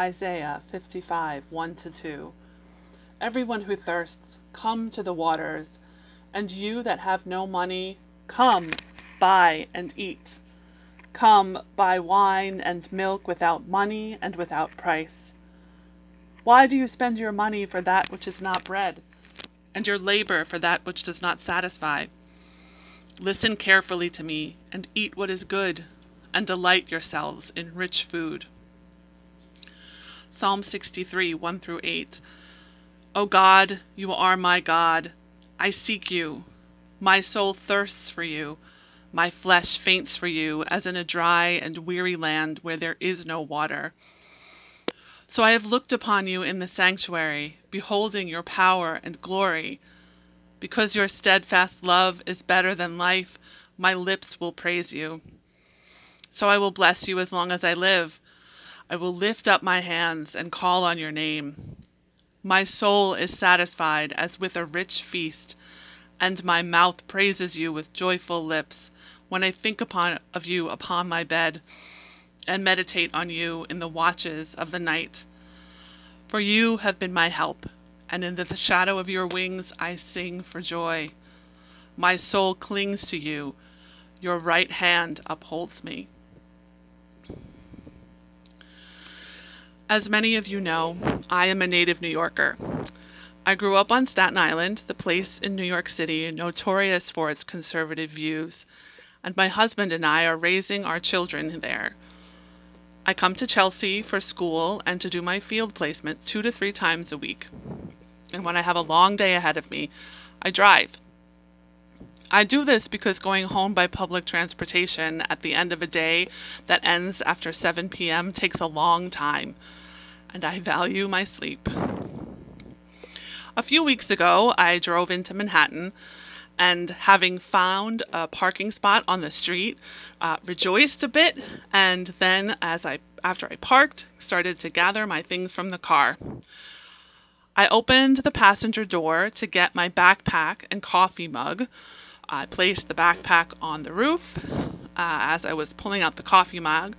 Isaiah 55 1 2. Everyone who thirsts, come to the waters, and you that have no money, come, buy and eat. Come, buy wine and milk without money and without price. Why do you spend your money for that which is not bread, and your labor for that which does not satisfy? Listen carefully to me, and eat what is good, and delight yourselves in rich food. Psalm 63 1 through 8. O God, you are my God. I seek you. My soul thirsts for you. My flesh faints for you, as in a dry and weary land where there is no water. So I have looked upon you in the sanctuary, beholding your power and glory. Because your steadfast love is better than life, my lips will praise you. So I will bless you as long as I live. I will lift up my hands and call on your name. My soul is satisfied as with a rich feast, and my mouth praises you with joyful lips when I think upon of you upon my bed and meditate on you in the watches of the night. For you have been my help, and in the shadow of your wings I sing for joy. My soul clings to you, your right hand upholds me. As many of you know, I am a native New Yorker. I grew up on Staten Island, the place in New York City notorious for its conservative views and my husband and I are raising our children there. I come to Chelsea for school and to do my field placement two to three times a week. And when I have a long day ahead of me, I drive. I do this because going home by public transportation at the end of a day that ends after 7 p.m. takes a long time, and I value my sleep. A few weeks ago, I drove into Manhattan and having found a parking spot on the street, uh, rejoiced a bit, and then as I after I parked, started to gather my things from the car. I opened the passenger door to get my backpack and coffee mug. I placed the backpack on the roof uh, as I was pulling out the coffee mug,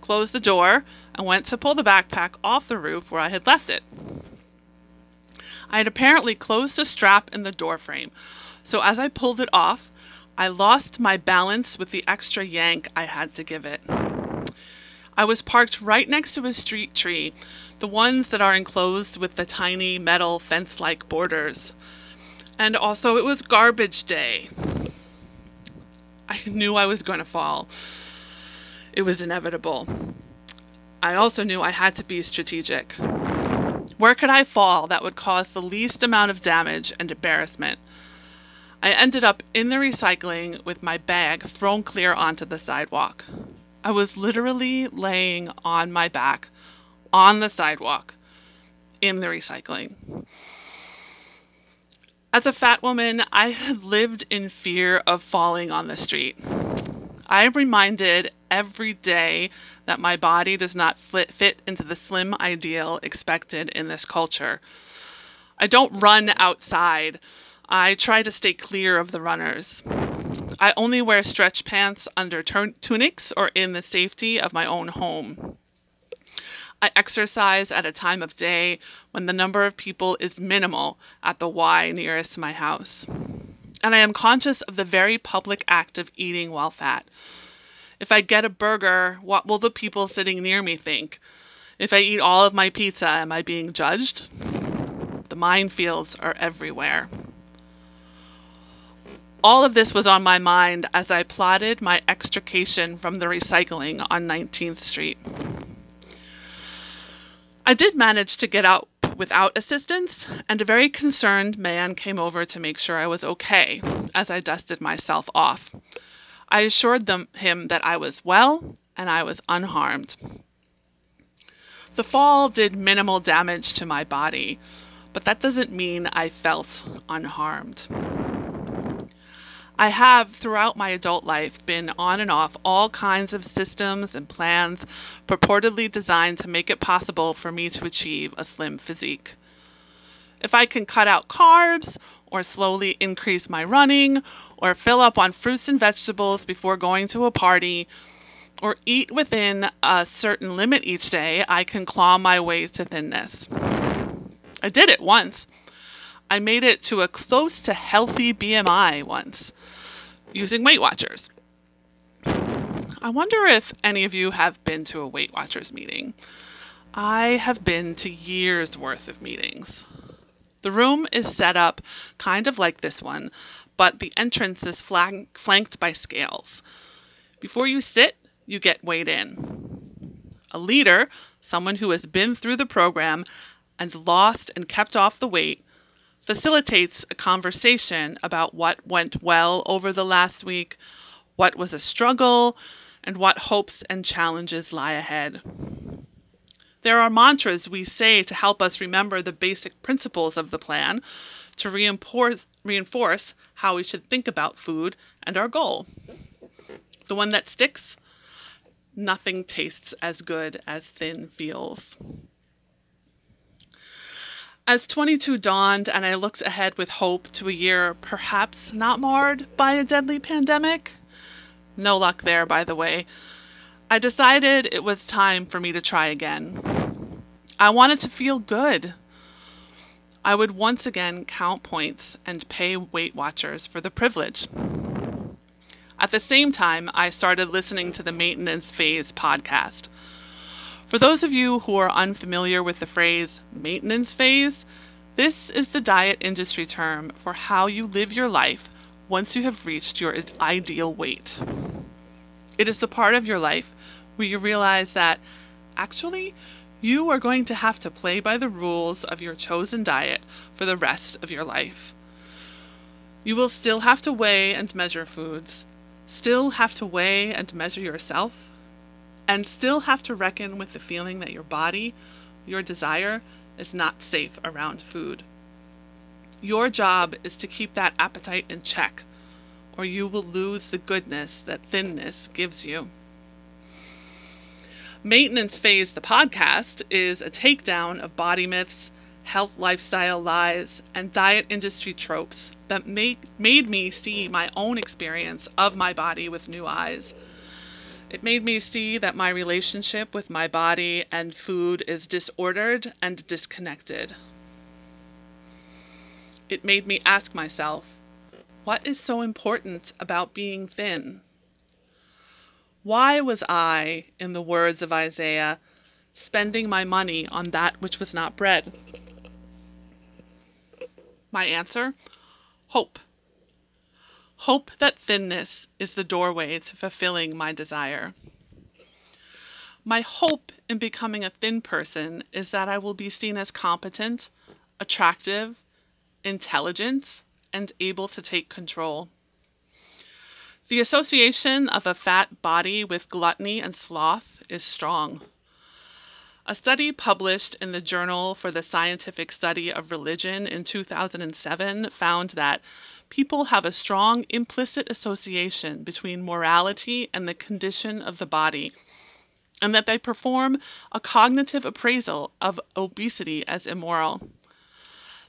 closed the door, and went to pull the backpack off the roof where I had left it. I had apparently closed a strap in the door frame, so as I pulled it off, I lost my balance with the extra yank I had to give it. I was parked right next to a street tree, the ones that are enclosed with the tiny metal fence like borders. And also, it was garbage day. I knew I was going to fall. It was inevitable. I also knew I had to be strategic. Where could I fall that would cause the least amount of damage and embarrassment? I ended up in the recycling with my bag thrown clear onto the sidewalk. I was literally laying on my back on the sidewalk in the recycling. As a fat woman, I had lived in fear of falling on the street. I am reminded every day that my body does not fit into the slim ideal expected in this culture. I don't run outside I try to stay clear of the runners. I only wear stretch pants under tunics or in the safety of my own home. I exercise at a time of day when the number of people is minimal at the Y nearest my house. And I am conscious of the very public act of eating while fat. If I get a burger, what will the people sitting near me think? If I eat all of my pizza, am I being judged? The minefields are everywhere. All of this was on my mind as I plotted my extrication from the recycling on 19th Street. I did manage to get out without assistance, and a very concerned man came over to make sure I was okay as I dusted myself off. I assured them, him that I was well and I was unharmed. The fall did minimal damage to my body, but that doesn't mean I felt unharmed. I have, throughout my adult life, been on and off all kinds of systems and plans purportedly designed to make it possible for me to achieve a slim physique. If I can cut out carbs, or slowly increase my running, or fill up on fruits and vegetables before going to a party, or eat within a certain limit each day, I can claw my way to thinness. I did it once. I made it to a close to healthy BMI once using Weight Watchers. I wonder if any of you have been to a Weight Watchers meeting. I have been to years worth of meetings. The room is set up kind of like this one, but the entrance is flank- flanked by scales. Before you sit, you get weighed in. A leader, someone who has been through the program and lost and kept off the weight, facilitates a conversation about what went well over the last week, what was a struggle, and what hopes and challenges lie ahead. There are mantras we say to help us remember the basic principles of the plan, to reinforce, reinforce how we should think about food and our goal. The one that sticks nothing tastes as good as thin feels. As 22 dawned and I looked ahead with hope to a year perhaps not marred by a deadly pandemic, no luck there, by the way, I decided it was time for me to try again. I wanted to feel good. I would once again count points and pay Weight Watchers for the privilege. At the same time, I started listening to the Maintenance Phase podcast. For those of you who are unfamiliar with the phrase maintenance phase, this is the diet industry term for how you live your life once you have reached your ideal weight. It is the part of your life where you realize that actually you are going to have to play by the rules of your chosen diet for the rest of your life. You will still have to weigh and measure foods, still have to weigh and measure yourself, and still have to reckon with the feeling that your body, your desire, is not safe around food. Your job is to keep that appetite in check, or you will lose the goodness that thinness gives you. Maintenance Phase, the podcast, is a takedown of body myths, health lifestyle lies, and diet industry tropes that make, made me see my own experience of my body with new eyes. It made me see that my relationship with my body and food is disordered and disconnected. It made me ask myself, what is so important about being thin? Why was I, in the words of Isaiah, spending my money on that which was not bread? My answer hope. Hope that thinness is the doorway to fulfilling my desire. My hope in becoming a thin person is that I will be seen as competent, attractive, intelligent, and able to take control. The association of a fat body with gluttony and sloth is strong. A study published in the Journal for the Scientific Study of Religion in 2007 found that people have a strong implicit association between morality and the condition of the body, and that they perform a cognitive appraisal of obesity as immoral.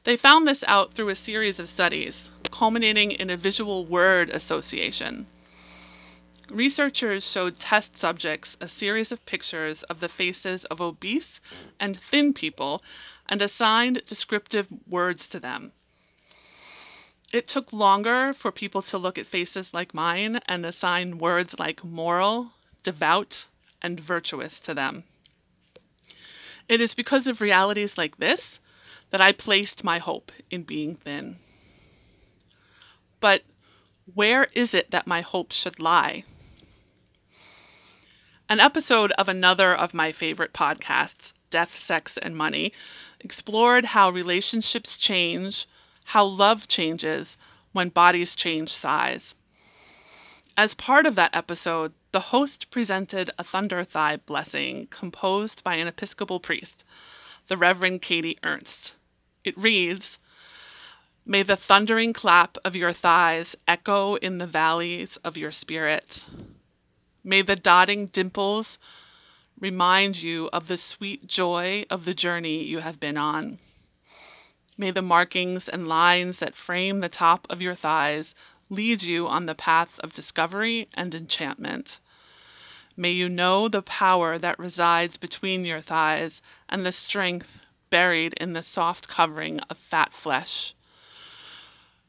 They found this out through a series of studies, culminating in a visual word association. Researchers showed test subjects a series of pictures of the faces of obese and thin people and assigned descriptive words to them. It took longer for people to look at faces like mine and assign words like moral, devout, and virtuous to them. It is because of realities like this that I placed my hope in being thin. But where is it that my hope should lie? An episode of another of my favorite podcasts, Death, Sex, and Money, explored how relationships change, how love changes when bodies change size. As part of that episode, the host presented a thunder thigh blessing composed by an Episcopal priest, the Reverend Katie Ernst. It reads May the thundering clap of your thighs echo in the valleys of your spirit. May the dotting dimples remind you of the sweet joy of the journey you have been on. May the markings and lines that frame the top of your thighs lead you on the path of discovery and enchantment. May you know the power that resides between your thighs and the strength buried in the soft covering of fat flesh.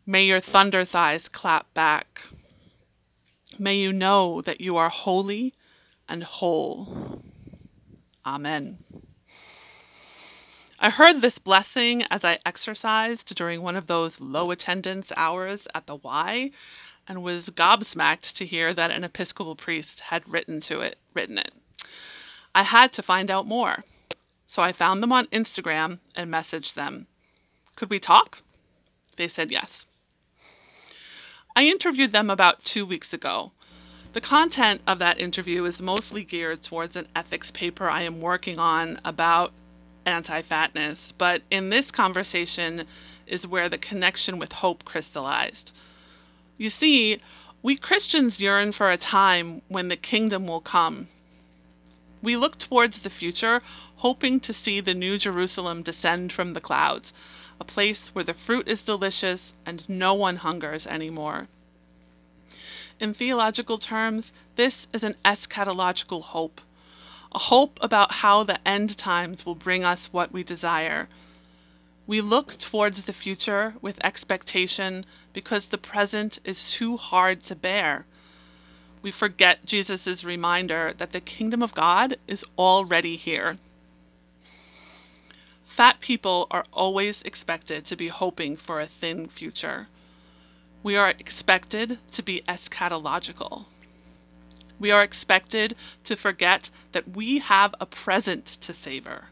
May your thunder thighs clap back. May you know that you are holy and whole. Amen. I heard this blessing as I exercised during one of those low attendance hours at the Y and was gobsmacked to hear that an Episcopal priest had written to it, written it. I had to find out more. So I found them on Instagram and messaged them. Could we talk? They said yes. I interviewed them about two weeks ago. The content of that interview is mostly geared towards an ethics paper I am working on about anti fatness, but in this conversation is where the connection with hope crystallized. You see, we Christians yearn for a time when the kingdom will come. We look towards the future, hoping to see the new Jerusalem descend from the clouds, a place where the fruit is delicious and no one hungers anymore. In theological terms, this is an eschatological hope, a hope about how the end times will bring us what we desire. We look towards the future with expectation because the present is too hard to bear. We forget Jesus' reminder that the kingdom of God is already here. Fat people are always expected to be hoping for a thin future. We are expected to be eschatological. We are expected to forget that we have a present to savor.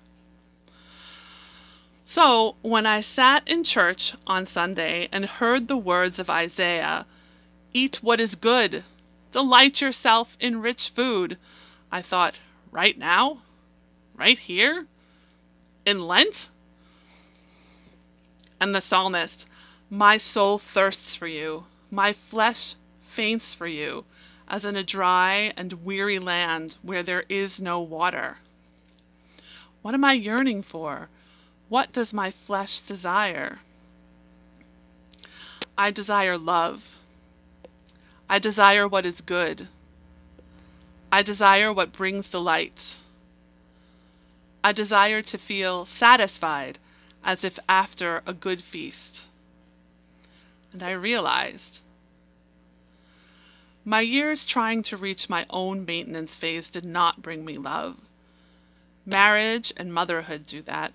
So, when I sat in church on Sunday and heard the words of Isaiah, Eat what is good, delight yourself in rich food, I thought, right now? Right here? In Lent? And the psalmist, My soul thirsts for you, my flesh faints for you, as in a dry and weary land where there is no water. What am I yearning for? What does my flesh desire? I desire love. I desire what is good. I desire what brings delight. I desire to feel satisfied as if after a good feast. And I realized my years trying to reach my own maintenance phase did not bring me love. Marriage and motherhood do that.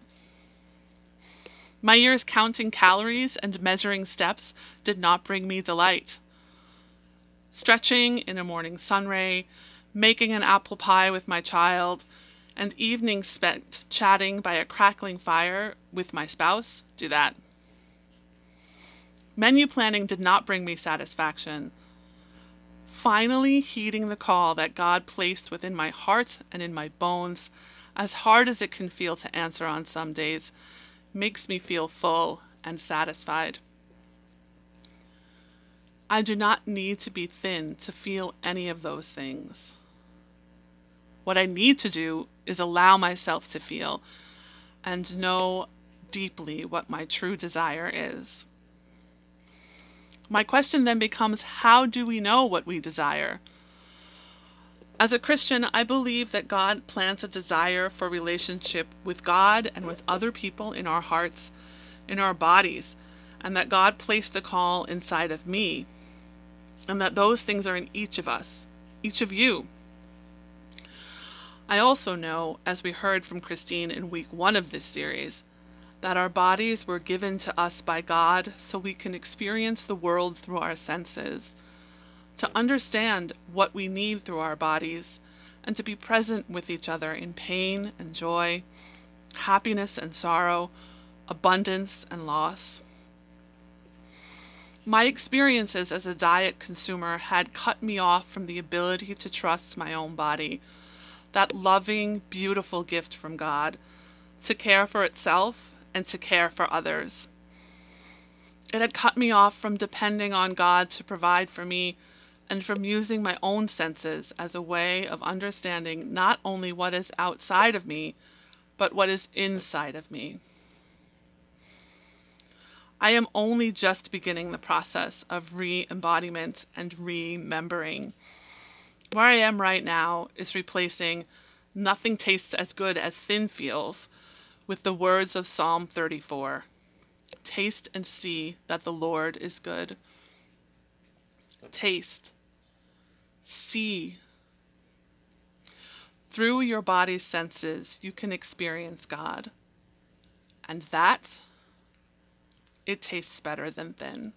My years counting calories and measuring steps did not bring me delight. Stretching in a morning sunray, making an apple pie with my child, and evenings spent chatting by a crackling fire with my spouse do that. Menu planning did not bring me satisfaction. Finally, heeding the call that God placed within my heart and in my bones, as hard as it can feel to answer on some days, makes me feel full and satisfied. I do not need to be thin to feel any of those things. What I need to do is allow myself to feel and know deeply what my true desire is. My question then becomes how do we know what we desire? As a Christian, I believe that God plants a desire for relationship with God and with other people in our hearts, in our bodies, and that God placed a call inside of me, and that those things are in each of us, each of you. I also know, as we heard from Christine in week one of this series, that our bodies were given to us by God so we can experience the world through our senses to understand what we need through our bodies, and to be present with each other in pain and joy, happiness and sorrow, abundance and loss. My experiences as a diet consumer had cut me off from the ability to trust my own body, that loving, beautiful gift from God, to care for itself and to care for others. It had cut me off from depending on God to provide for me and from using my own senses as a way of understanding not only what is outside of me, but what is inside of me. I am only just beginning the process of re embodiment and remembering. Where I am right now is replacing nothing tastes as good as thin feels with the words of Psalm 34 Taste and see that the Lord is good. Taste, see. Through your body's senses, you can experience God. And that, it tastes better than thin.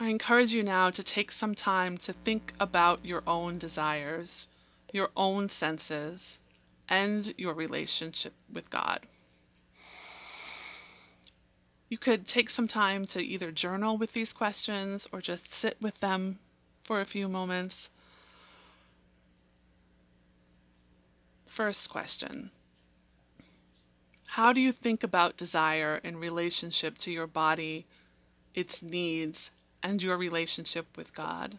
I encourage you now to take some time to think about your own desires, your own senses, and your relationship with God. You could take some time to either journal with these questions or just sit with them for a few moments. First question How do you think about desire in relationship to your body, its needs, and your relationship with God.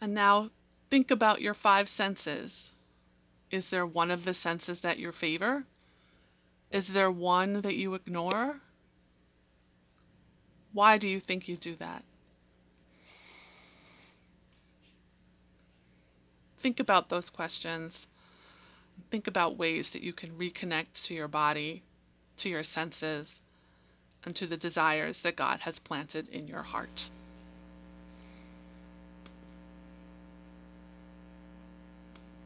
And now think about your five senses. Is there one of the senses that you favor? Is there one that you ignore? Why do you think you do that? Think about those questions. Think about ways that you can reconnect to your body to your senses, and to the desires that God has planted in your heart.